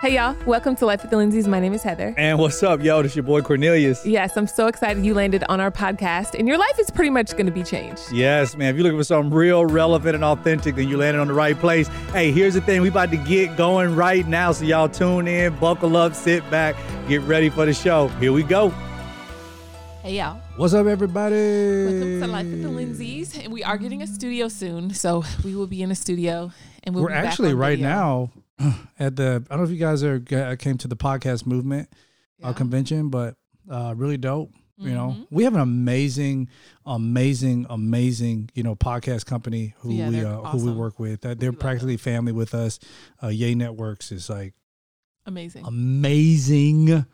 Hey y'all, welcome to Life with the Lindsays. My name is Heather. And what's up, yo? This your boy Cornelius. Yes, I'm so excited you landed on our podcast, and your life is pretty much going to be changed. Yes, man. If you're looking for something real, relevant, and authentic, then you landed on the right place. Hey, here's the thing: we about to get going right now, so y'all tune in, buckle up, sit back, get ready for the show. Here we go. Hey y'all, What's up, everybody? welcome to Life with the Lindsays, and we are getting a studio soon, so we will be in a studio, and we'll We're be back actually on right video. now at the. I don't know if you guys are uh, came to the podcast movement uh, convention, but uh, really dope. You know, Mhm. we have an amazing, amazing, amazing, you know, podcast company who Yeah, we uh, who we work with. Uh, they're practically family with us. Uh, Yay Networks is like Amazing. amazing.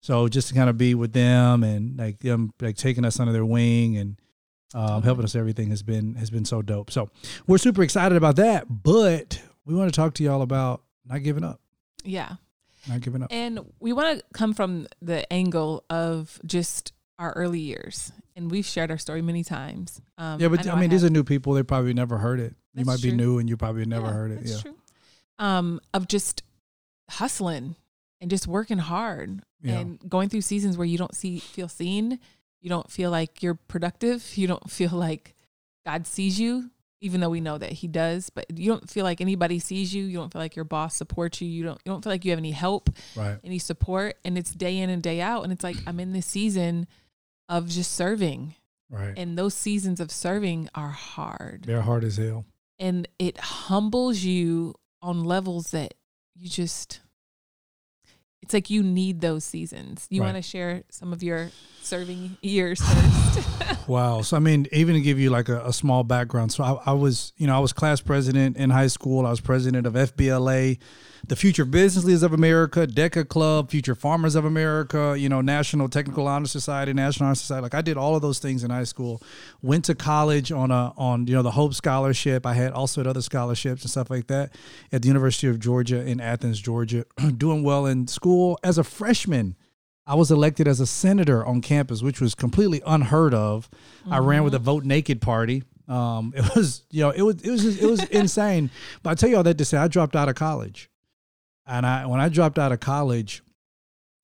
So just to kind of be with them and like them like taking us under their wing and um, helping us everything has been has been so dope. So we're super excited about that. But we want to talk to y'all about not giving up, yeah, not giving up. and we want to come from the angle of just our early years, and we've shared our story many times. Um, yeah, but know I, mean, have- these are new people. They probably never heard it. You That's might be new and you probably never Yeah, heard it. That's Yeah, true. Um, of just hustling and just working hard Yeah. and going through seasons where you don't see feel seen, you don't feel like you're productive, you don't feel like God sees you, even though we know that He does. But you don't feel like anybody sees you. You don't feel like your boss supports you. You don't. You don't feel like you have any help, right. any support, and it's day in and day out. And it's like I'm in this season of just serving, Right. and those seasons of serving are hard They're hard as hell. and it humbles you on levels that you just it's like you need those seasons. You Right. want to share some of your serving years first? Wow. So I mean, even to give you like a, a small background. So I, I was, you know, I was class president in high school. I was president of FBLA, the Future Business Leaders of America, DECA Club, Future Farmers of America, you know, National Technical Honor Society, National Honor Society. Like I did all of those things in high school. Went to college on a on you know the Hope Scholarship. I had also had other scholarships and stuff like that at the University of Georgia in Athens, Georgia. Doing well in school as a freshman. I was elected as a senator on campus, which was completely unheard of. I ran with a vote naked party. Um, it was, you know, it was, it was, just, it was insane. But I tell you all that to say, I dropped out of college, and I when I dropped out of college,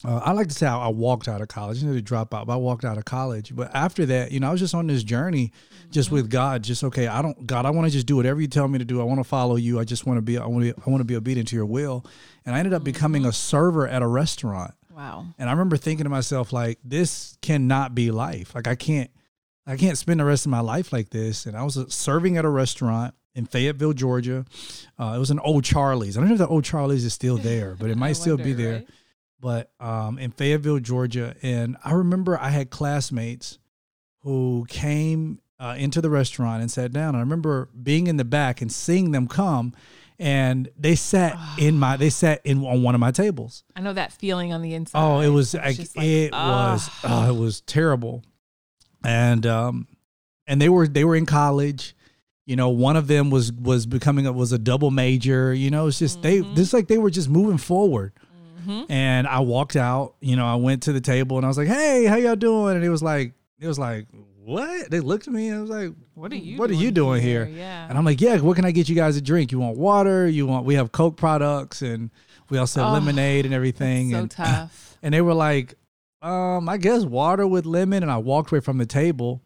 uh, I like to say I, I walked out of college. You know, to drop out, but I walked out of college. But after that, you know, I was just on this journey, just with God. Just okay, I don't, God, I want to just do whatever you tell me to do. I want to follow you. I just want to be, I want to, I want to be obedient to your will. And I ended up becoming a server at a restaurant. wow. And I remember thinking to myself, like, this cannot be life. Like, I can't, I can't spend the rest of my life like this. And I was uh, serving at a restaurant in Fayetteville, Georgia. Uh, it was an O'Charley's. I don't know if the O'Charley's is still there, but it might still be there. right? But um, in Fayetteville, Georgia, and I remember I had classmates who came uh, into the restaurant and sat down. And I remember being in the back and seeing them come, and they sat in my, they sat in on one of my tables. I know that feeling on the inside. Oh, it was like, like, it ah. was oh, it was terrible, and um, and they were they were in college. You know, one of them was was becoming a, was a double major. You know, it's just they this like they were just moving forward. And I walked out. You know, I went to the table and I was like, "Hey, how y'all doing?" And it was like it was like what? They looked at me and I was like, What are you? What are you doing here? Yeah. And I'm like, yeah, what can I get you guys a drink? You want water? You want? We have Coke products, and we also have Oh, lemonade and everything. so and tough. and they were like, um, I guess water with lemon. And I walked away from the table,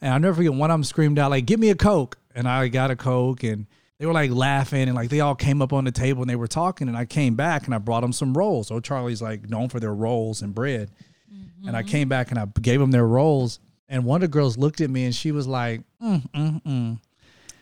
and I never forget one of them screamed out like, "Give me a Coke!" And I got a Coke, and they were like laughing, and like they all came up on the table and they were talking, and I came back and I brought them some rolls. Oh, Charlie's like known for their rolls and bread, and I came back and I gave them their rolls, and one of the girls looked at me and she was like, mm, mm, mm.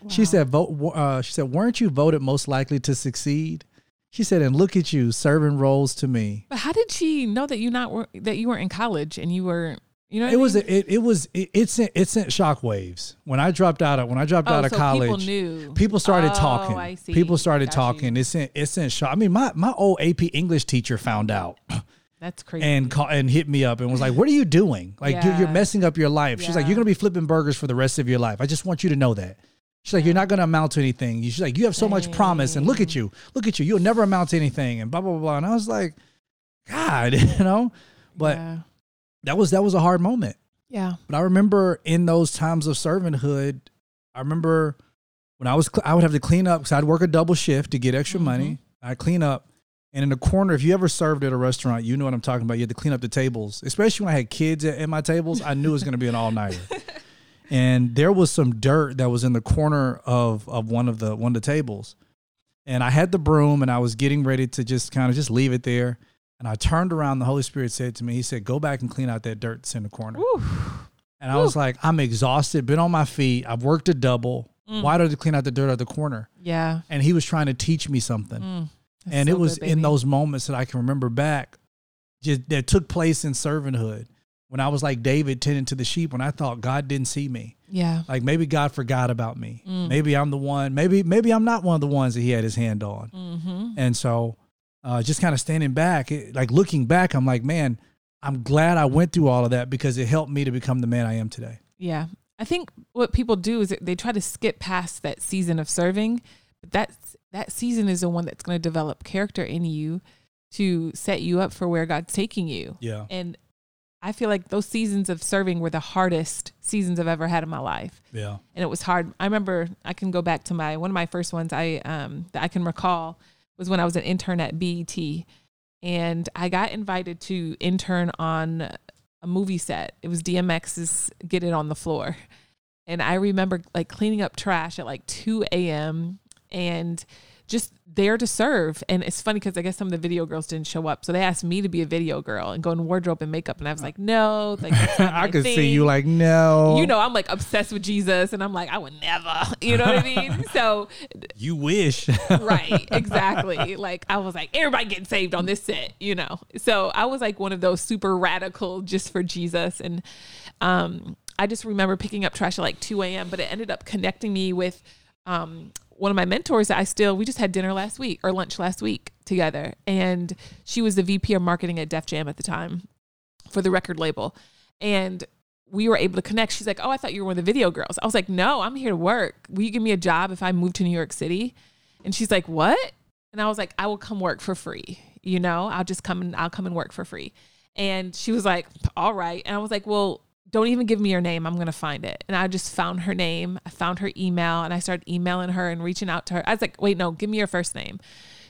She said, "Vote." Uh, she said, "Weren't you voted most likely to succeed?" She said, "And look at you serving rolls to me." But how did she know that you not were, that you weren't in college and you were You know, It I was it, it was it, it sent it sent shockwaves when I dropped out of when I dropped Oh, out of so college. people knew. people started Oh, talking. People started Got talking. you. It sent it sent shock. I mean, my my old AP English teacher found out That's crazy. and call, and hit me up and was like, "What are you doing? Like you're, you're messing up your life." She's like, "You're gonna be flipping burgers for the rest of your life. I just want you to know that." She's like, "You're not gonna amount to anything." She's like, "You have so much promise, and look at you, look at you. You'll never amount to anything." And blah blah blah. blah. And I was like, "God, you know," but yeah. That was that was a hard moment. yeah. But I remember in those times of servanthood, I remember when I was, I would have to clean up because I'd work a double shift to get extra mm-hmm. money. I'd clean up. And in the corner, if you ever served at a restaurant, you know what I'm talking about. You had to clean up the tables, especially when I had kids at, at my tables. I knew it was going to be an all nighter. and there was some dirt that was in the corner of, of one of the one of the tables. And I had the broom and I was getting ready to just kind of just leave it there. And I turned around. The Holy Spirit said to me, He said, Go back and clean out that dirt that's in the corner. And I was like, I'm exhausted, been on my feet. I've worked a double. Mm. Why I clean out the dirt out the corner? Yeah. And he was trying to teach me something. Mm. And so it was good, in those moments that I can remember back just that took place in servanthood. When I was like David tending to the sheep, when I thought God didn't see me. Yeah. Like maybe God forgot about me. Mm. Maybe I'm the one. Maybe maybe I'm not one of the ones that he had his hand on. Mm-hmm. And so, uh, just kind of standing back, it, like looking back, I'm like, man, I'm glad I went through all of that because it helped me to become the man I am today. Yeah. I think what people do is they try to skip past that season of serving, but that's that season is the one that's going to develop character in you to set you up for where God's taking you. Yeah. And I feel like those seasons of serving were the hardest seasons I've ever had in my life. Yeah. and it was hard. I remember I can go back to my one of my first ones I um that I can recall was when I was an intern at BET and I got invited to intern on a movie set. It was DMX's Get It on the Floor. And I remember like cleaning up trash at like 2 a.m. and just there to serve. And it's funny because I guess some of the video girls didn't show up. So they asked me to be a video girl and go in wardrobe and makeup. And I was like, no, like, I my could see you like, no. you know, I'm like obsessed with Jesus, and I'm like, I would never, you know what I mean? So, you wish. right, exactly. Like, I was like, everybody getting saved on this set, you know? So, I was like one of those super radical just for Jesus. And um, I just remember picking up trash at like 2 a.m., but it ended up connecting me with um, one of my mentors that I still, we just had dinner last week or lunch last week together. And she was the VP of marketing at Def Jam at the time for the record label. And we were able to connect. She's like, Oh, I thought you were one of the video girls. I was like, No, I'm here to work. Will you give me a job if I move to New York City? And she's like, What? And I was like, I will come work for free. You know, I'll just come and I'll come and work for free. And she was like, All right. And I was like, Well, don't even give me your name. I'm going to find it. And I just found her name. I found her email and I started emailing her and reaching out to her. I was like, Wait, no, give me your first name.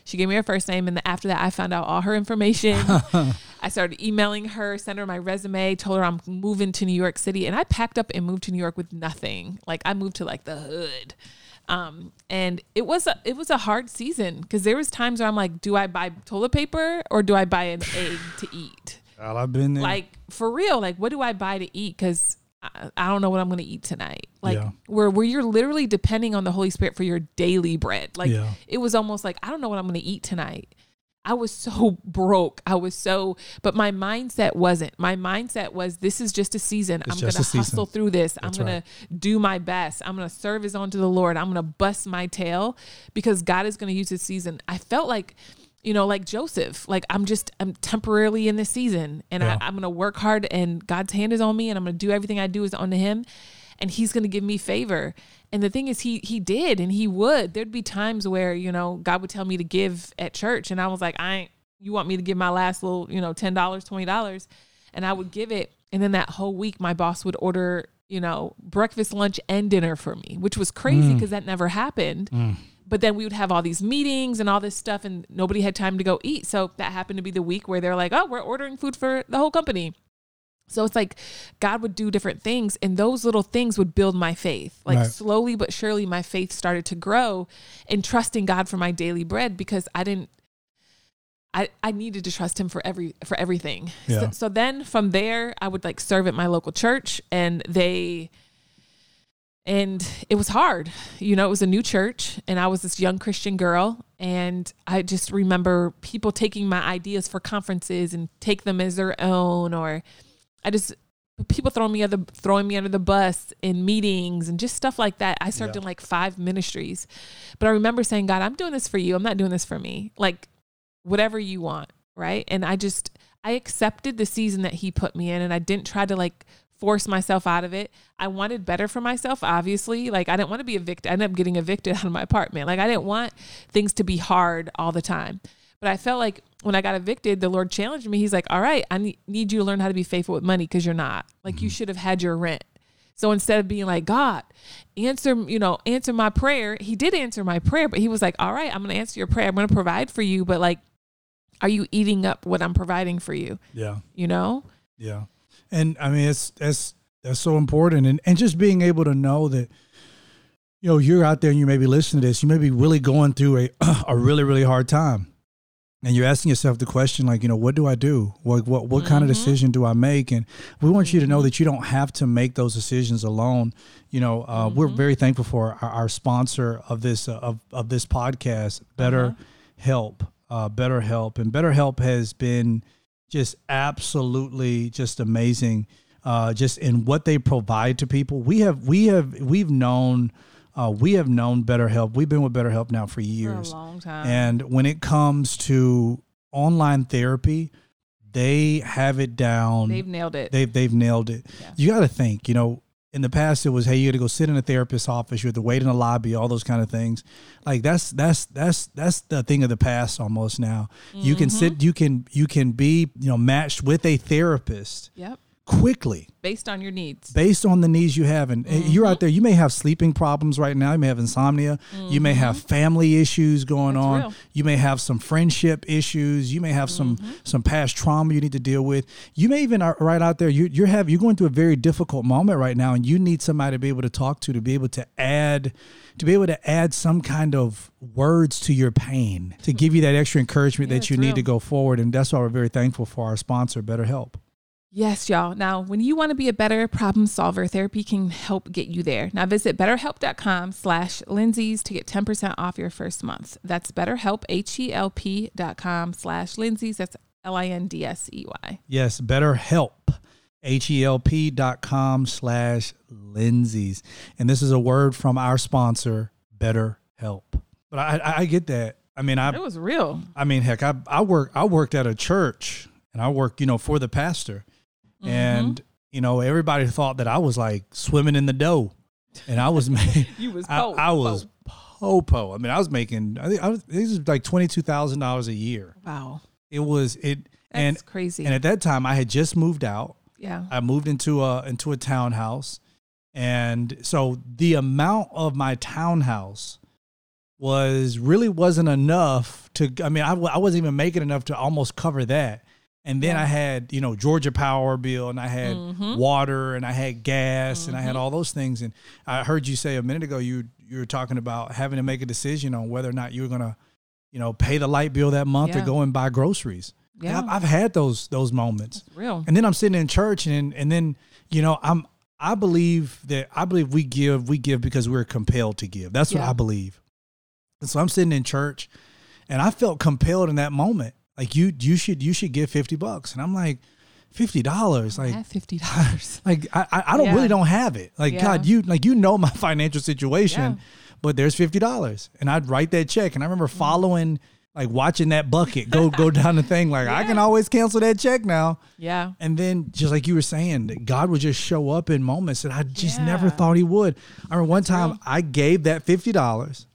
She gave me her first name. And then after that, I found out all her information. I started emailing her, sent her my resume, told her I'm moving to New York City. And I packed up and moved to New York with nothing. Like I moved to like the hood. Um, and it was a, it was a hard season because there was times where I'm like, do I buy toilet paper or do I buy an egg to eat? I've been there. Like for real, like what do I buy to eat? Because I, I don't know what I'm going to eat tonight. Like Yeah. where where you're literally depending on the Holy Spirit for your daily bread. Like Yeah. it was almost like I don't know what I'm going to eat tonight. I was so broke. I was so, but my mindset wasn't. My mindset was this is just a season. It's I'm going to hustle season. through this. That's I'm going to do my best. I'm going to serve as unto the Lord. I'm going to bust my tail because God is going to use this season. I felt like, you know, like Joseph, like I'm just, I'm temporarily in this season and Yeah. I, I'm going to work hard and God's hand is on me and I'm to do everything I do is unto him and he's to give me favor. And the thing is, he he did, and he would. There'd be times where you know God would tell me to give at church, and I was like, I ain't. You want me to give my last little, you know, ten dollars, twenty dollars, and I would give it. And then that whole week, my boss would order, you know, breakfast, lunch, and dinner for me, which was crazy mm. because that never happened. Mm. But then we would have all these meetings and all this stuff, and nobody had time to go eat. So that happened to be the week where they're like, "Oh, we're ordering food for the whole company." So it's like God would do different things, and those little things would build my faith. Like Right. slowly but surely, my faith started to grow in trusting God for my daily bread because I didn't. I, I needed to trust him for every for everything. Yeah. So, so then from there, I would like serve at my local church, and they and it was hard. You know, it was a new church, and I was this young Christian girl, and I just remember people taking my ideas for conferences and take them as their own, or I just people throwing me other throwing me under the bus in meetings and just stuff like that. I served Yeah. in like five ministries. But I remember saying, God, I'm doing this for you. I'm not doing this for me. Like whatever you want, right? And I just I accepted the season that he put me in and I didn't try to like force myself out of it. I wanted better for myself, obviously. Like I didn't want to be evicted. I ended up getting evicted out of my apartment. Like I didn't want things to be hard all the time. But I felt like when I got evicted, the Lord challenged me. He's like, "All right, I need, you to learn how to be faithful with money because you're not. Like you mm-hmm. should have had your rent." So instead of being like, "God, answer, you know, answer my prayer," he did answer my prayer, but he was like, "All right, I'm going to answer your prayer. I'm going to provide for you, but like are you eating up what I'm providing for you?" Yeah. You know? Yeah. And I mean it's that's that's so important and, and just being able to know that you know you're out there and you may be listening to this, you may be really going through a a really, really hard time. And you're asking yourself the question like, you know, what do I do? What what what kind of decision do I make? And we want you to know that you don't have to make those decisions alone. You know, uh, we're very thankful for our, our sponsor of this uh, of of this podcast, Better Help. Uh, Better Help, and Better Help has been just absolutely just amazing uh, just in what they provide to people we have we have we've known uh, we have known BetterHelp. We've been with BetterHelp now for years. long time. And when it comes to online therapy, they have it down. They've nailed it. They've they've nailed it. Yeah. You got to think. You know, in the past it was, hey, you got to go sit in a therapist's office. You have to wait in the lobby. All those kind of things. Like that's that's that's that's the thing of the past almost now. You can Mm-hmm. sit. You can you can be you know matched with a therapist yep. Quickly Based on your needs. based on the needs you have and uh, you're Mm-hmm. out there you may have sleeping problems right now you may have insomnia you may have family issues going Mm-hmm. That's on real. you may have some friendship issues you may have some Mm-hmm. some past trauma you need to deal with you may even are right out there you, you're have you're going through a very difficult moment right now and you need somebody to be able to talk to to be able to add to be able to add some kind of words to your pain to give you that extra encouragement Yeah, that you need real. to go forward and that's why we're very thankful for our sponsor BetterHelp Yes, y'all. Now, when you want to be a better problem solver, therapy can help get you there. Now, visit betterhelp.com slash Lindsay's to get 10% off your first month. That's betterhelp, H-E-L-P dot com slash Lindsay's. That's L-I-N-D-S-E-Y. Yes, BetterHelp. H-E-L-P dot com slash Lindsay's. And this is a word from our sponsor, BetterHelp. But I, I, I get that. I mean, I, It was real. I mean, heck, I, I work, I worked at a church and I worked, you know, for the pastor. Mm-hmm. And, you know, everybody thought that I was like swimming in the dough. And I was, ma- You was I, po- I was po-po. I mean, I was making, I think I was, this is like $22,000 a year. Wow. It was, it, That's and, crazy. and at that time I had just moved out. yeah. I moved into a into a townhouse, and so the amount of my townhouse was really wasn't enough to. I mean, I, I wasn't even making enough to almost cover that. And then Yeah. I had you know Georgia Power bill, and I had Mhm. water, and I had gas, and I Mm-hmm. had all those things. And I heard you say a minute ago you you were talking about having to make a decision on whether or not you were gonna, you know, pay the light bill that month or go and buy groceries. Yeah. I've, I've had those those moments. real. And then I'm sitting in church and and then, you know, I'm I believe that I believe we give we give because we're compelled to give. That's what I believe. And so I'm sitting in church and I felt compelled in that moment. Like you you should you should give 50 bucks. And I'm like, fifty dollars? Like fifty dollars. like I, I I don't Yeah. really don't have it. Like Yeah. God, you like you know my financial situation, Yeah. but there's fifty dollars, and I'd write that check. And I remember mm. following, like watching that bucket go go down the thing. Like I can always cancel that check now. yeah. And then just like you were saying, God would just show up in moments that I just never thought He would. I remember one time real. I gave that fifty dollars.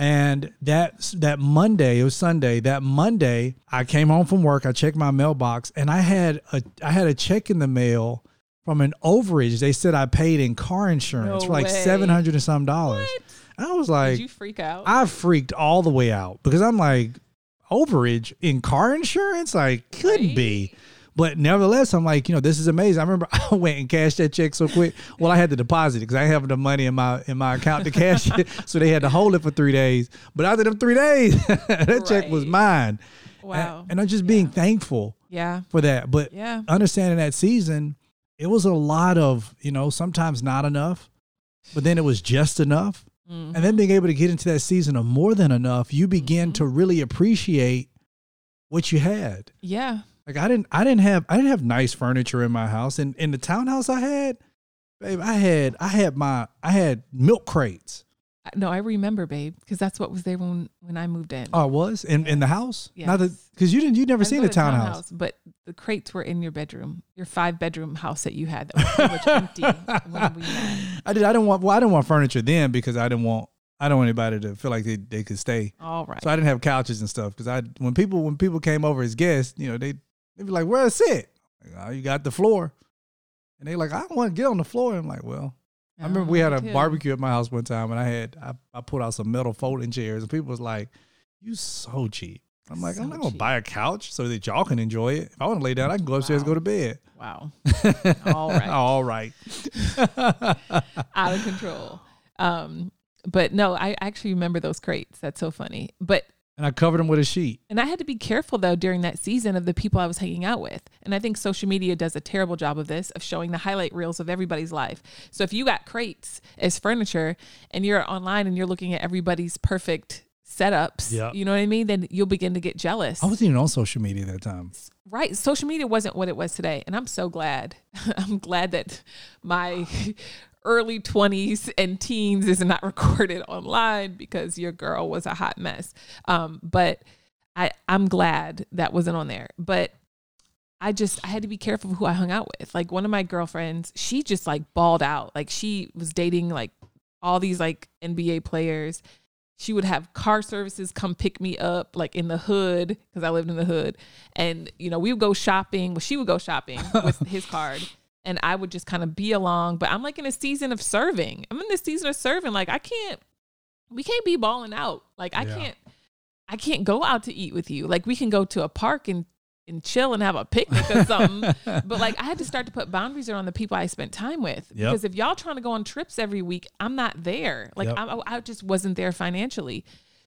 And that that Monday, it was Sunday. That Monday, I came home from work. I checked my mailbox, and I had a I had a check in the mail from an overage. They said I paid in car insurance No for like seven hundred and some dollars. I was like, Did you freak out? I freaked all the way out because I'm like, overage in car insurance? Like, couldn't be. But nevertheless, I'm like, you know, this is amazing. I remember I went and cashed that check so quick. Well, I had to deposit it because I didn't have the money in my in my account to cash it, so they had to hold it for three days. But after them three days, that check was mine. wow. And, I'm just being thankful yeah. for that. But Yeah. understanding that season, it was a lot of, you know, sometimes not enough, but then it was just enough. Mhm. And then being able to get into that season of more than enough, you begin to really appreciate what you had. Yeah. Like I didn't I didn't have I didn't have nice furniture in my house. And in the townhouse I had, babe, I had I had my I had milk crates. No, I remember, babe, because that's what was there when when I moved in. Oh, it was in in the house. Yes. because you didn't you never I seen a to townhouse. but the crates were in your bedroom, your five bedroom house that you had that was pretty much empty when we met. I did. I didn't want. Well, I didn't want furniture then because I didn't want. I don't want anybody to feel like they, they could stay. All right. So I didn't have couches and stuff because I when people when people came over as guests, you know they they'd be like, "Where to sit?" Like, oh, you got the floor, and they like, "I don't want to get on the floor." I'm like, "Well." I remember we had a Oh, too. barbecue at my house one time, and I had I, I pulled out some metal folding chairs, and people was like, "You so cheap." I'm like, So I'm not gonna cheap. buy a couch so that y'all can enjoy it. If I want to lay down, I can go upstairs, and go to bed. Wow. All right. All right. Out of control. Um, but no, I actually remember those crates. That's so funny. But and I covered them with a sheet. And I had to be careful though during that season of the people I was hanging out with. And I think social media does a terrible job of this, of showing the highlight reels of everybody's life. So if you got crates as furniture and you're online and you're looking at everybody's perfect setups, Yeah. you know what I mean? Then you'll begin to get jealous. I wasn't even on social media that time. right. Social media wasn't what it was today. And I'm so glad. I'm glad that my early 20s and teens is not recorded online because your girl was a hot mess. Um, but I, I'm glad that wasn't on there. But I just I had to be careful who I hung out with. Like one of my girlfriends, she just like balled out. Like she was dating like all these like NBA players. She would have car services come pick me up like in the hood because I lived in the hood. And you know, we would go shopping. Well, she would go shopping with his card. And I would just kind of be along. But I'm like in a season of serving. I'm in this season of serving. Like I can't we can't be balling out. Like I Yeah. can't I can't go out to eat with you. Like we can go to a park and and chill and have a picnic or something. but like I had to start to put boundaries around the people I spent time with Yep. because if y'all trying to go on trips every week, I'm not there. Like Yep. I, I just wasn't there financially.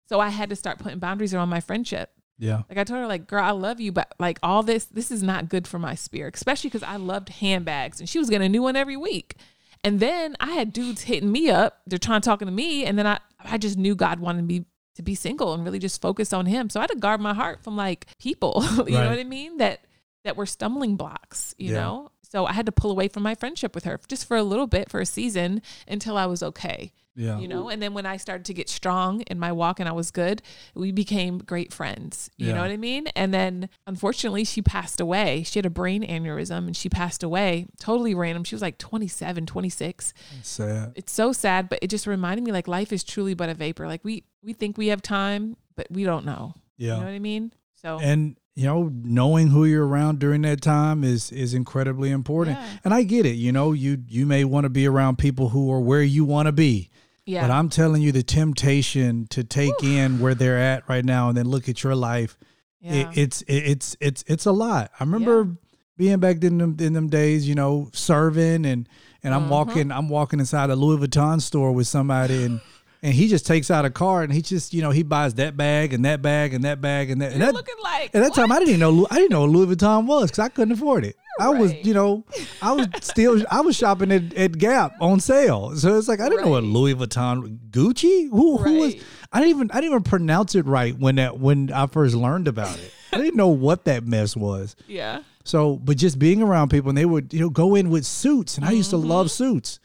So I had to start putting boundaries around my friendship. Yeah. Like I told her, like, girl, I love you, but like all this, this is not good for my spirit, especially because I loved handbags and she was getting a new one every week. And then I had dudes hitting me up. They're trying to talking to me. And then I, I just knew God wanted me to be single and really just focus on him. So I had to guard my heart from like people, you know what I mean? That, that were stumbling blocks, you Yeah. know? So I had to pull away from my friendship with her just for a little bit, for a season until I was okay Yeah. you know and then when i started to get strong in my walk and i was good we became great friends you Yeah. know what i mean and then unfortunately she passed away she had a brain aneurysm and she passed away totally random she was like 27 26 Sad. it's so sad but it just reminded me like life is truly but a vapor like we we think we have time but we don't know Yeah. you know what i mean so and you know knowing who you're around during that time is is incredibly important Yeah. and i get it you know you you may want to be around people who are where you want to be yeah but i'm telling you the temptation to take in where they're at right now and then look at your life yeah. it, it's it, it's it's it's a lot i remember Yeah. being back in them in them days you know serving and and i'm Mhm. walking i'm walking inside a louis vuitton store with somebody and and he just takes out a card and he just you know he buys that bag and that bag and that bag and that You're that looking like at that time, I didn't even know I didn't know what Louis Vuitton was because I couldn't afford it. I was, you know, I was still I was shopping at, at Gap on sale, so it's like I didn't know what Louis Vuitton, Gucci, who who was. I didn't even I didn't even pronounce it right when that when I first learned about it. I didn't know what that mess was. yeah So, but just being around people and they would, you know, go in with suits, and I used to Mm-hmm. love suits,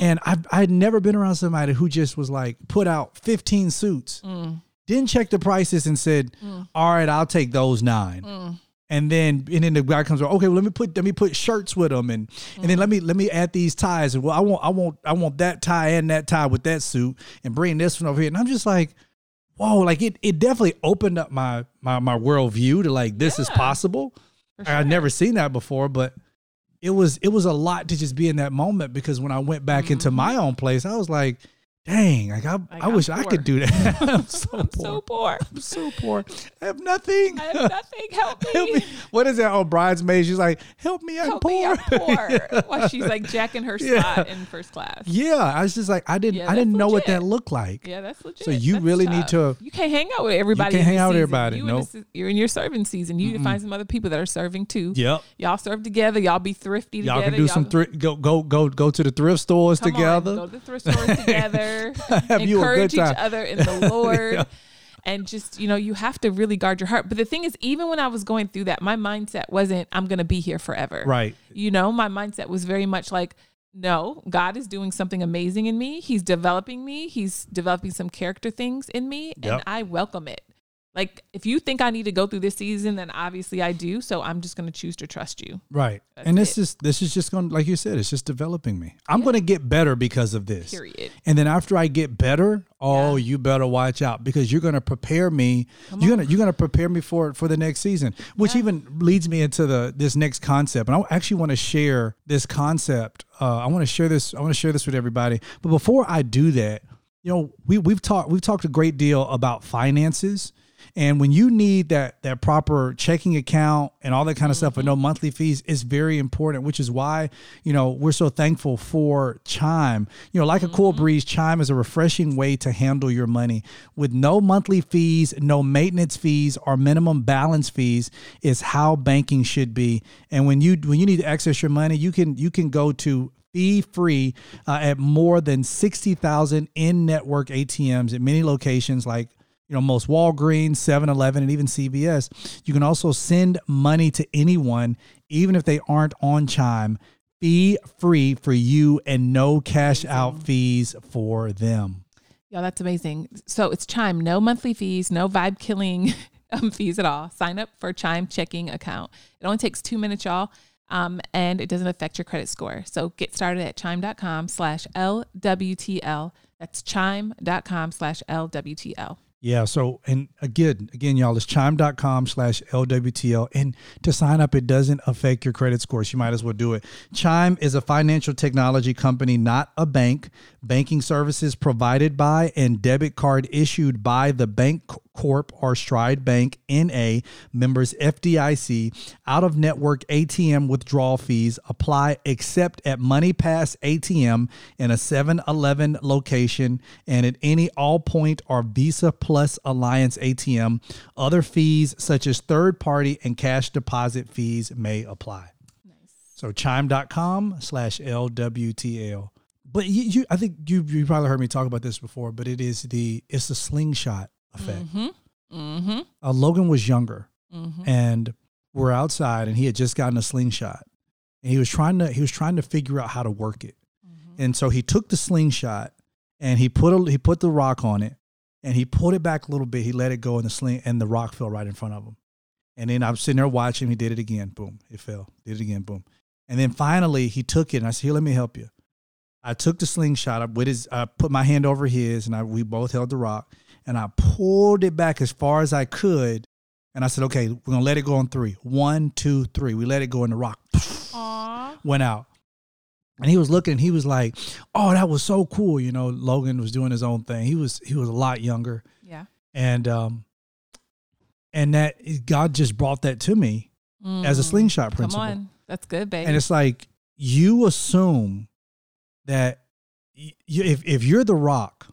and I I had never been around somebody who just was like put out fifteen suits, Mm. didn't check the prices, and said, "All right, I'll take those nine. Mm. And then and then the guy comes over, okay, well let me put let me put shirts with them, and and then let me let me add these ties, and well I want I want I want that tie and that tie with that suit, and bring this one over here, and I'm just like. Whoa, like it, it definitely opened up my my my worldview to like this is possible. for I'd never seen that before, but it was it was a lot to just be in that moment because when I went back into mm-hmm. my own place, I was like, dang, like I, I, Mm-hmm. got wish I could do that. I'm so i'm poor. so poor I'm so poor. I have nothing. i have nothing help me Help me. What is that? Oh, bridesmaid. She's like, help me, I'm help poor. me, I'm poor. While she's like jacking her Yeah. spot in first class. yeah, I was just like, I didn't, Yeah, I didn't that's know what that looked like. Yeah, that's legit. So you That's really need to- You can't hang out with everybody. You can't hang out with everybody, You in nope. the se- you're in your serving season. You need to find some other people that are serving too. Yep. Y'all serve together. Y'all be thrifty Y'all together. can do some thrift. Go go go go to the thrift stores Come on, together. go to the thrift stores together. A encourage each other in the Lord. and just you know you have to really guard your heart. But the thing is even when i was going through that my mindset wasn't i'm gonna be here forever. Right. you know my mindset was very much like no god is doing something amazing in me. He's developing me. He's developing some character things in me and i welcome it like if you think i need to go through this season then obviously i do so i'm just gonna choose to trust you Right. That's and this it. is this is just going to like you said, it's just developing me. I'm going to get better because of this. period And then after I get better, oh, Yeah. you better watch out because you're going to prepare me. you're going to you're going to prepare me for for the next season, which Yeah. even leads me into the this next concept. And I actually want to share this concept. Uh, I want to share this. I want to share this with everybody. But before I do that, you know, we we've talked we've talked a great deal about finances. And when you need that that proper checking account and all that kind of stuff with no monthly fees, it's very important. Which is why you know we're so thankful for Chime. You know, like a cool breeze, Chime is a refreshing way to handle your money with no monthly fees, no maintenance fees, or minimum balance fees. Is how banking should be. And when you when you need to access your money, you can you can go to fee free uh, at more than 60,000 in network ATMs at many locations like you know most Walgreens, 7-Eleven and even CVS. You can also send money to anyone even if they aren't on Chime fee free for you and no cash out fees for them. Yeah, that's amazing. So it's Chime, no monthly fees, no vibe killing um, fees at all. Sign up for Chime checking account. It only takes two minutes, y'all, um, and it doesn't affect your credit score. So get started at chime.com slash LWTL. That's chime.com slash LWTL. Yeah. So, and again, again, y'all, it's chime.com slash LWTL. And to sign up, it doesn't affect your credit scores. You might as well do it. Chime is a financial technology company, not a bank. Banking services provided by and debit card issued by the Bank Corp or Stride Bank NA, members FDIC, out of network ATM withdrawal fees apply except at MoneyPass ATM in a 7 Eleven location and at any Allpoint or Visa Plus Alliance ATM. Other fees, such as third party and cash deposit fees, may apply. Nice. So chime.com slash LWTL. But you, you I think you you probably heard me talk about this before, but it is the it's the slingshot effect. Mm-hmm. Uh, Logan was younger and we're outside and he had just gotten a slingshot. And he was trying to he was trying to figure out how to work it. And so he took the slingshot and he put a, he put the rock on it and he pulled it back a little bit. He let it go in the sling and the rock fell right in front of him. And then I'm sitting there watching. He did it again. Boom. It fell. Did it again. Boom. And then finally he took it and I said, Here, let me help you. I took the slingshot up with his, I put my hand over his and I, we both held the rock and I pulled it back as far as I could. And I said, okay, we're going to let it go on three. One, two, three. We let it go in the rock. Aw. Went out. And he was looking, he was like, oh, that was so cool. You know, Logan was doing his own thing. He was, he was a lot younger. Yeah. And, um, and that God just brought that to me as a Mm. slingshot Come principle. on. That's good, baby. And it's like you assume that if if you're the rock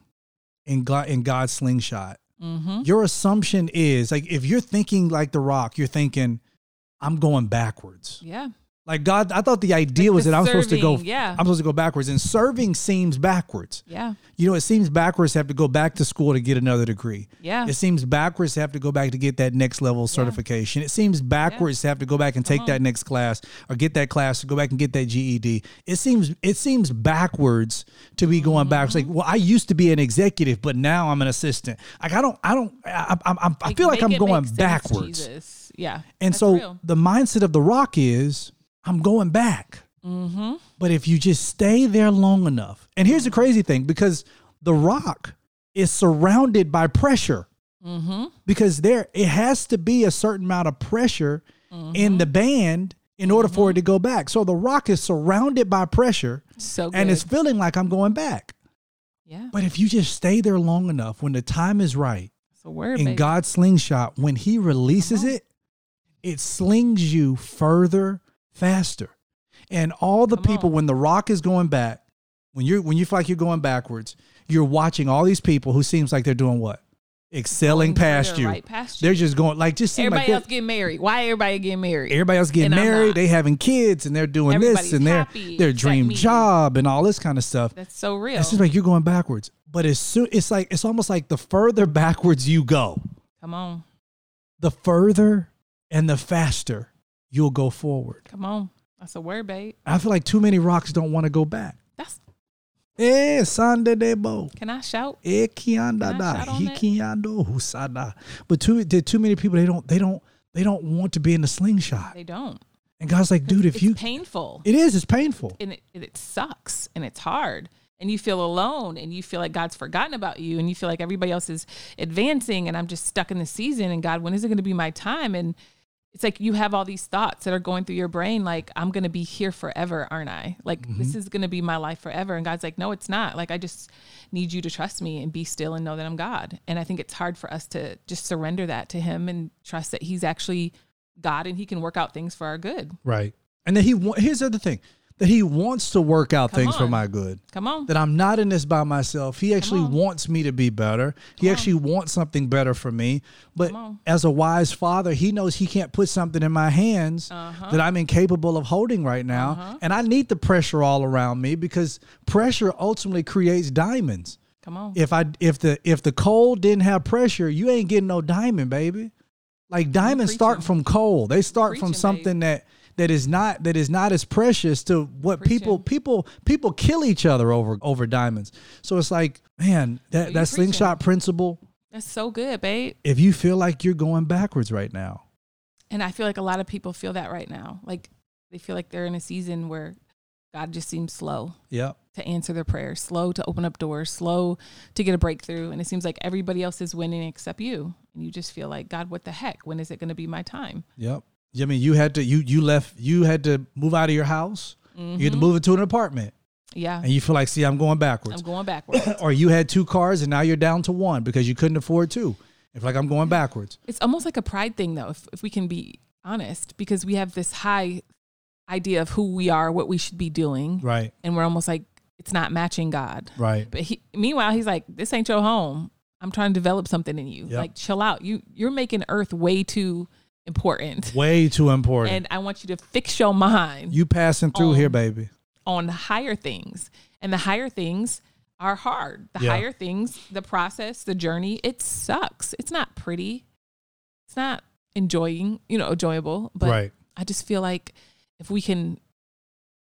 in God in God's slingshot, mm-hmm. your assumption is like if you're thinking like the rock, you're thinking, I'm going backwards. Yeah. Like God, I thought the idea Like was the that I'm supposed to go. yeah. I'm supposed to go backwards, and serving seems backwards. Yeah. You know, it seems backwards to have to go back to school to get another degree. Yeah. It seems backwards to have to go back to get that next level certification. It seems backwards to have to go back and take uh-huh. that next class or get that class to go back and get that GED. It seems it seems backwards to be going mm-hmm. backwards. Like, well, I used to be an executive, but now I'm an assistant. Like, I don't, I don't, I, I, I, I feel like I'm going sense, backwards. Jesus. Yeah. And so real. the mindset of the rock is I'm going back. Mm-hmm. But if you just stay there long enough, and here's the crazy thing because the rock is surrounded by pressure Mm-hmm. because there it has to be a certain amount of pressure Mm-hmm. in the band in order for it to go back. So the rock is surrounded by pressure So good. and it's feeling like I'm going back. yeah. But if you just stay there long enough when the time is right, It's a word, in baby. God's slingshot, when He releases it, it slings you further, faster. And all the Come people, on. when the rock is going back, when you're when you feel like you're going backwards, you're watching all these people who seems like they're doing what? Excelling past you. right past you. They're just going like just Everybody like else getting married. Why everybody getting married? everybody else getting And married, they having kids, and they're doing this and their their dream job and all this kind of stuff. That's so real. It's just like you're going backwards. but it's so it's like it's almost like the further backwards you go, Come on. the further and the faster you'll go forward. Come on. That's a word, babe. I feel like too many rocks don't want to go back. That's Eh, sande debo. can I shout? Eh, kianda da. He kiando husada. But too there too many people they don't they don't they don't want to be in the slingshot. They don't. And God's like, dude, if it's you painful. it is, it's painful. and it, it sucks and it's hard and you feel alone and you feel like God's forgotten about you and you feel like everybody else is advancing and I'm just stuck in the season and God when is it going to be my time and it's like you have all these thoughts that are going through your brain like I'm going to be here forever aren't I? Like this mm-hmm. is going to be my life forever. And God's like no it's not. Like I just need you to trust me and be still and know that I'm God. And I think it's hard for us to just surrender that to him and trust that he's actually God and he can work out things for our good. Right. And then he here's the other thing. That he wants to work out Come things for my good. come on That I'm not in this by myself. He actually wants me to be better. He actually wants something better for me. But on. as a wise father, he knows he can't put something in my hands Uh-huh. that I'm incapable of holding right now. And I need the pressure all around me because pressure ultimately creates diamonds. come on If I if the if the coal didn't have pressure, you ain't getting no diamond, baby. Like diamonds start from coal. They start Preaching, from something that that is not that is not as precious to what people Preaching. people people kill each other over over diamonds. So it's like, man, that that preaching. slingshot principle. that's so good babe If you feel like you're going backwards right now, And I feel like a lot of people feel that right now. Like they feel like they're in a season where God just seems slow yep, to answer their prayers, slow to open up doors, slow to get a breakthrough. And it seems like everybody else is winning except you. And you just feel like, God, what the heck? When is it going to be my time? yep. I mean, you had to you you left you had to move out of your house. You had to mm-hmm. move into an apartment, Yeah. and you feel like, see, I'm going backwards. I'm going backwards. or you had two cars and now you're down to one because you couldn't afford two. It's like I'm going backwards. it's almost like a pride thing, though, if, if we can be honest, because we have this high idea of who we are, what we should be doing. Right. And we're almost like, it's not matching God. Right. But he, meanwhile, he's like, "This ain't your home. I'm trying to develop something in you. Yep. Like, chill out. You you're making Earth way too important, Way too important. and I want you to fix your mind you passing through Um, here, baby. on the higher things. And the higher things are hard. The Yeah. higher things, the process, the journey, it sucks. It's not pretty. It's not enjoying, you know, enjoyable. But right. I just feel like if we can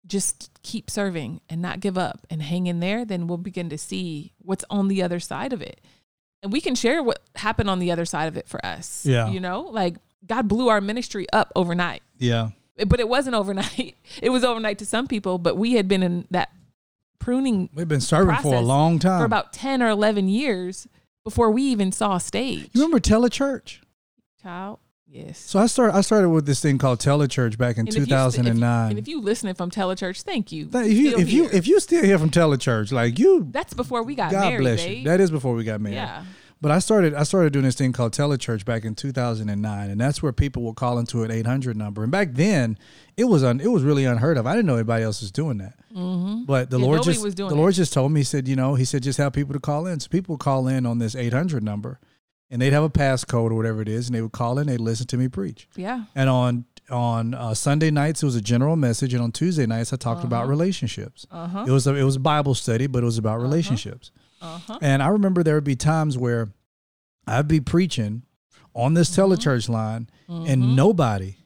just keep serving and not give up and hang in there, then we'll begin to see what's on the other side of it. And we can share what happened on the other side of it for us. Yeah. You know, like God blew our ministry up overnight. Yeah. But it wasn't overnight. It was overnight to some people, but we had been in that pruning We've been serving for a long time. for about 10 or 11 years before we even saw a stage. you remember Telechurch? Child? Yes. So I started I started with this thing called Telechurch back in And if you 2009. If, and if you listening from Telechurch, thank you. If you Still if you if you still hear from Telechurch, like you that's before we got God married, bless babe. you. That is before we got married. Yeah. But I started I started doing this thing called Telechurch back in 2009, and that's where people will call into an 800 number. And back then, it was un, it was really unheard of. I didn't know anybody else was doing that. Mm-hmm. But the Yeah, Lord just the Lord it. just told me he said you know he said just have people to call in. So people would call in on this 800 number, and they'd have a passcode or whatever it is, and they would call in. They'd listen to me preach. Yeah. And on on uh, Sunday nights it was a general message, and on Tuesday nights I talked about relationships. Uh-huh. It was a, it was a Bible study, but it was about relationships. Uh-huh. And I remember there would be times where I'd be preaching on this Mm-hmm. telechurch line, and nobody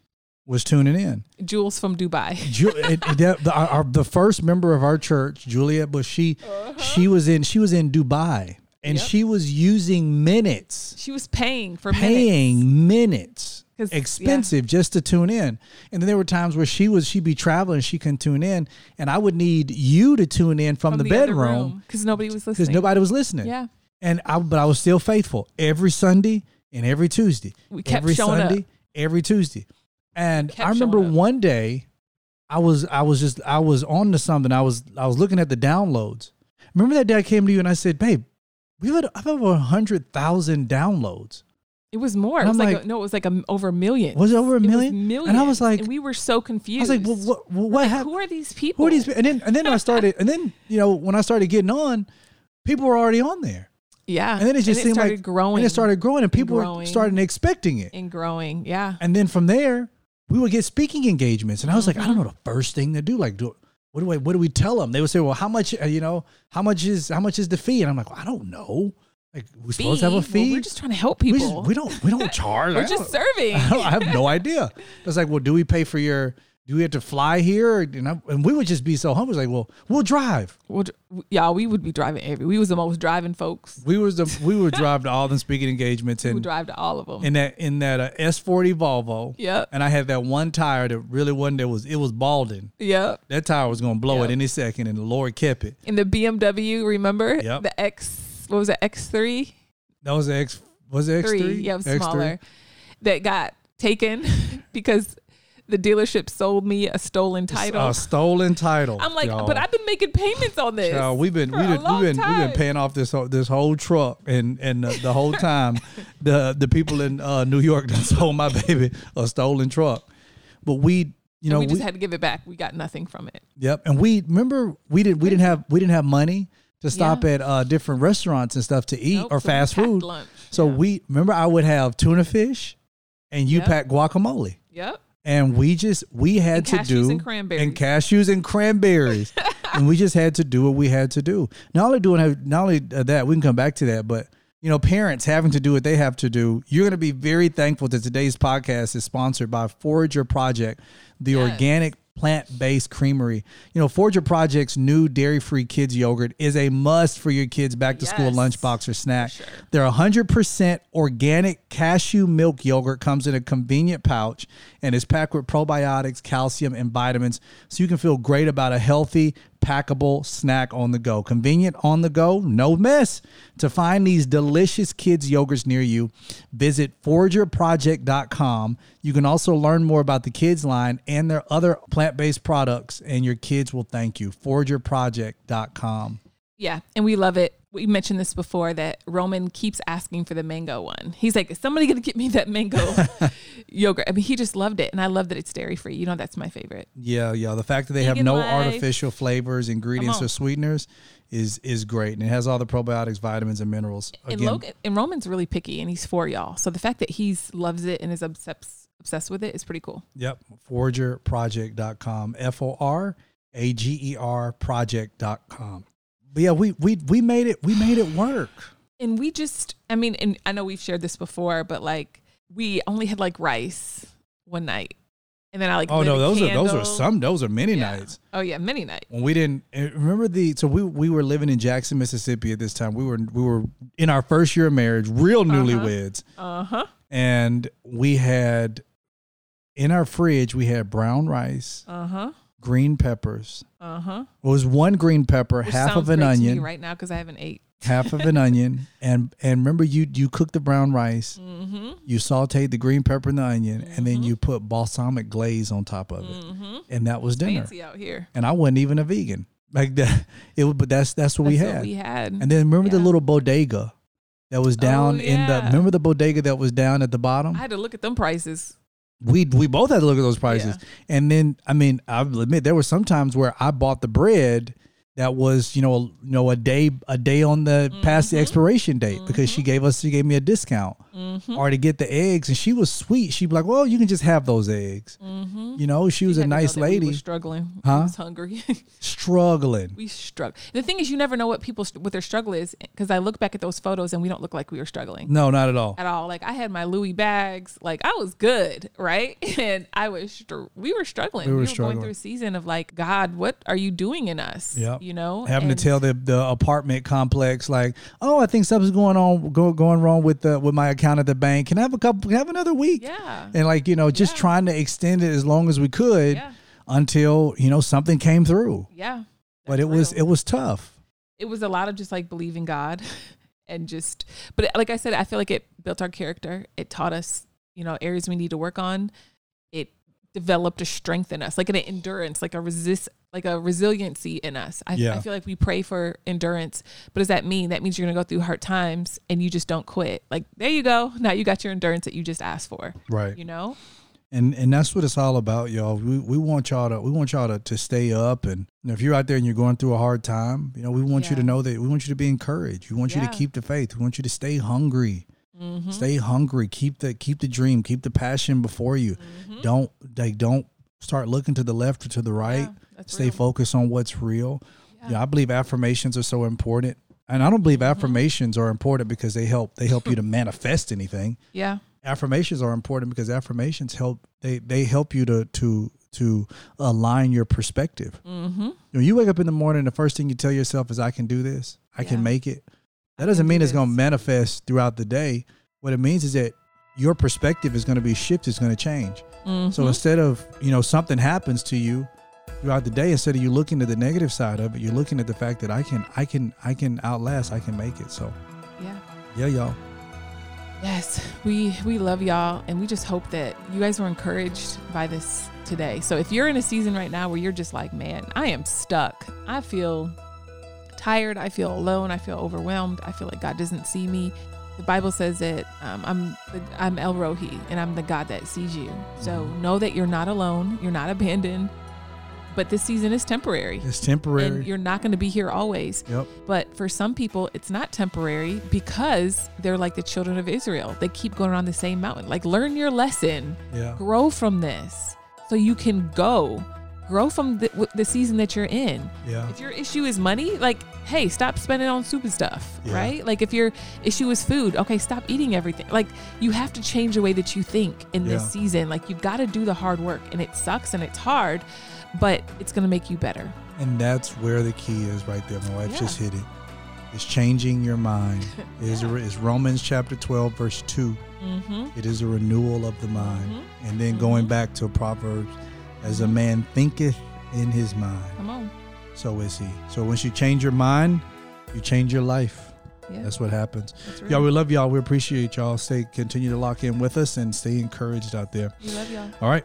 was tuning in. Jules from Dubai. Ju- it, it- the, our, the first member of our church, Juliet Bush, she she was in she was in Dubai, and Uh-huh. Yep. she was using minutes She was paying for minutes. paying minutes, 'Cause, expensive just to tune in. And then there were times where she was she'd be traveling she couldn't tune in and i would need you to tune in from, the, bedroom because nobody was listening. because nobody was listening. Yeah. and i but i was still faithful every sunday and every tuesday. We kept every showing sunday up. every tuesday. And i remember one day i was i was just i was on to something. I was i was looking at the downloads. Remember that day i came to you and i said babe we've had over a hundred thousand downloads It was more. It was like, like- a, no, it was like a, over a million. Was it over a It million? millions. And I was like- and we were so confused. I was like, well, what, what, what Like, happened? who are these people? Who are these? And then, and then I started, and then, you know, when I started getting on, people were already on there. Yeah, And then it just seemed started like, growing. and it started growing, and people were starting expecting it. and growing. Yeah, And then from there, we would get speaking engagements. And I was like, I don't know the first thing to do. Like, do, what do we what do we tell them? They would say, well, how much uh, you know, how much is how much is the fee? And I'm like, well, I don't know. Like we supposed to have a Well, fee? we're just trying to help people. we, just, we don't we don't charge. We're just serving. I, I have no idea. It's like, well, do we pay for your? Do we have to fly here? And, I, and we would just be so humble. It's like, well, we'll drive. Well, y'all, we would be driving every. We was the most driving folks. We was the we would drive to all them speaking engagements and We drive to all of them. in that in that uh, S40 Volvo. Yep. And I had that one tire that really wasn't. That was it was balding. yep. That tire was gonna blow Yep. at any second, and the Lord kept it. In the BMW, remember Yep. the X? What was it? X three. That was the X. Was it X3? Yeah, it was X3? smaller. That got taken because the dealership sold me a stolen title. A stolen title. I'm like, y'all. but I've been making payments on this. Child, we've been we've been, we've been we've been paying off this whole, this whole truck and and the, the whole time the the people in uh, New York that sold my baby a stolen truck, but we you know we we, just had to give it back. We got nothing from it. yep and we remember we didn't we didn't have we didn't have money to stop Yeah. at uh, different restaurants and stuff to eat Nope, or so fast food. lunch. So Yeah. we remember I would have tuna fish, and you Yep. pack guacamole. Yep. and we just we had to cashews do and cranberries. and cashews and cranberries, and we just had to do what we had to do. Not only doing not only that, we can come back to that, but you know, parents having to do what they have to do. You're going to be very thankful that today's podcast is sponsored by Forager Project, the Yes. organic plant-based creamery. You know, Forager Project's new dairy-free kids yogurt is a must for your kids back to school Yes. lunchbox or snack. sure. Their 100% organic cashew milk yogurt comes in a convenient pouch and is packed with probiotics, calcium, and vitamins so you can feel great about a healthy, packable snack on the go. Convenient on the go, no mess. To find these delicious kids' yogurts near you, visit foragerproject.com. You can also learn more about the kids line and their other plant-based products and your kids will thank you. foragerproject.com. Yeah, and we love it. We mentioned this before that Roman keeps asking for the mango one. He's like, "Is somebody gonna get me that mango yogurt?" I mean, he just loved it, and I love that it's dairy free. You know, that's my favorite. Yeah, yeah. The fact that they have no life. artificial flavors, ingredients, or sweeteners is is great, and it has all the probiotics, vitamins, and minerals. And Logan and Roman's really picky, and he's for y'all. So the fact that he's loves it and is obsessed obsessed with it is pretty cool. Yep. Foragerproject.com. F O R A G E R project.com. But yeah, we we we made it we made it work. And we just, I mean, and I know we've shared this before, but like we only had like rice one night, and then I like Oh no, those are those are some those are many Yeah. nights. Oh yeah, many nights. When we didn't eh, remember the so we we were living in Jackson, Mississippi at this time. We were we were in our first year of marriage, real newlyweds. Uh huh. and we had in our fridge we had brown rice, Uh huh. Green peppers. Uh huh. It was one green pepper, half of an onion, right now because I haven't ate. half of an onion, and and remember you you cooked the brown rice, Mm-hmm. you sautéed the green pepper and the onion, and then you put balsamic glaze on top of it, and that was dinner. Mm-hmm. Fancy out here. And I wasn't even a vegan like that. It was, but that's that's what we had. what we had. And then remember the Yeah. Oh, little bodega that was down in the remember the bodega that was down at the bottom. I had to look at them prices. We we both had to look at those prices. And then I mean, I'll admit there were some times where I bought the bread that was, you know, you know, a day a day on the past Mm-hmm. the expiration date because she gave us she gave me a discount. Mm-hmm. Or to get the eggs and she was sweet. She'd be like, Well, you can just have those eggs. You know, she was a had to know nice We lady were struggling. Huh? I was hungry. struggling. we struggle. The thing is, you never know what people what their struggle is because I look back at those photos and we don't look like we were struggling. No, not at all. At all, like I had my Louis bags, like I was good, right? And I was, str- we were struggling. We were going struggling. through a season of like, God, what are you doing in us? Yep. you know, having And- to tell the, the apartment complex like, oh, I think something's going on go, going wrong with the with my account at the bank. Can I have a couple? Can I have another week? Yeah. and like you know, just Yeah. trying to extend it as long as we could Yeah. until you know something came through. yeah, But it was it was tough. it was a lot of just like believing God and just but like I said I feel like it built our character it taught us you know areas we need to work on it developed a strength in us like an endurance like a resist like a resiliency in us I, Yeah. I feel like we pray for endurance but does that mean that means you're gonna go through hard times and you just don't quit like there you go now you got your endurance that you just asked for Right. you know And and that's what it's all about, y'all. We we want y'all to we want y'all to, to stay up and you know, if you're out there and you're going through a hard time, you know, we want you to know that we want you to be encouraged. We want you to keep the faith. We want you to stay hungry. Mm-hmm. Stay hungry. Keep the keep the dream. Keep the passion before you. Mm-hmm. Don't like don't start looking to the left or to the right. Yeah, That's stay real. focused on what's real. Yeah. I believe affirmations are so important. And I don't believe Mm-hmm. affirmations are important because they help they help you to manifest anything. Yeah. Affirmations are important because affirmations help they they help you to to to align your perspective. Mm-hmm. When you wake up in the morning, the first thing you tell yourself is I can do this. I Yeah. can make it. That doesn't do mean it's going to manifest throughout the day. What it means is that your perspective is going to be shifted, it's going to change. Mm-hmm. So instead of, you know, something happens to you throughout the day, instead of you looking at the negative side of it, you're looking at the fact that I can, I can, I can outlast, I can make it. So yeah. yeah, y'all. Yes, we we love y'all, and we just hope that you guys were encouraged by this today. So if you're in a season right now where you're just like, man, I am stuck. I feel tired. I feel alone. I feel overwhelmed. I feel like God doesn't see me. The Bible says that um, I'm I'm El Roi, and I'm the God that sees you. So know that you're not alone. You're not abandoned. But this season is temporary, It's temporary. and you're not going to be here always. yep. But for some people, it's not temporary because they're like the children of Israel. They keep going around the same mountain. Like, learn your lesson, Yeah. grow from this so you can go. Grow from the, the season that you're in. Yeah. If your issue is money, like, hey, stop spending on stupid stuff, Yeah. right? Like, if your issue is food, okay, stop eating everything. Like, you have to change the way that you think in this season. Like, you've got to do the hard work, and it sucks and it's hard, but it's going to make you better. And that's where the key is right there. My wife Yeah. just hit it. It's changing your mind. It is It's Romans chapter 12, verse 2. Mm-hmm. It is a renewal of the mind. Mhm. And then going back to Proverbs, as a man thinketh in his mind, Come on. so is he. So once you change your mind, you change your life. Yeah. That's what happens. That's. Y'all, we love y'all. We appreciate y'all. Stay, continue to lock in with us and stay encouraged out there. We love y'all. All right.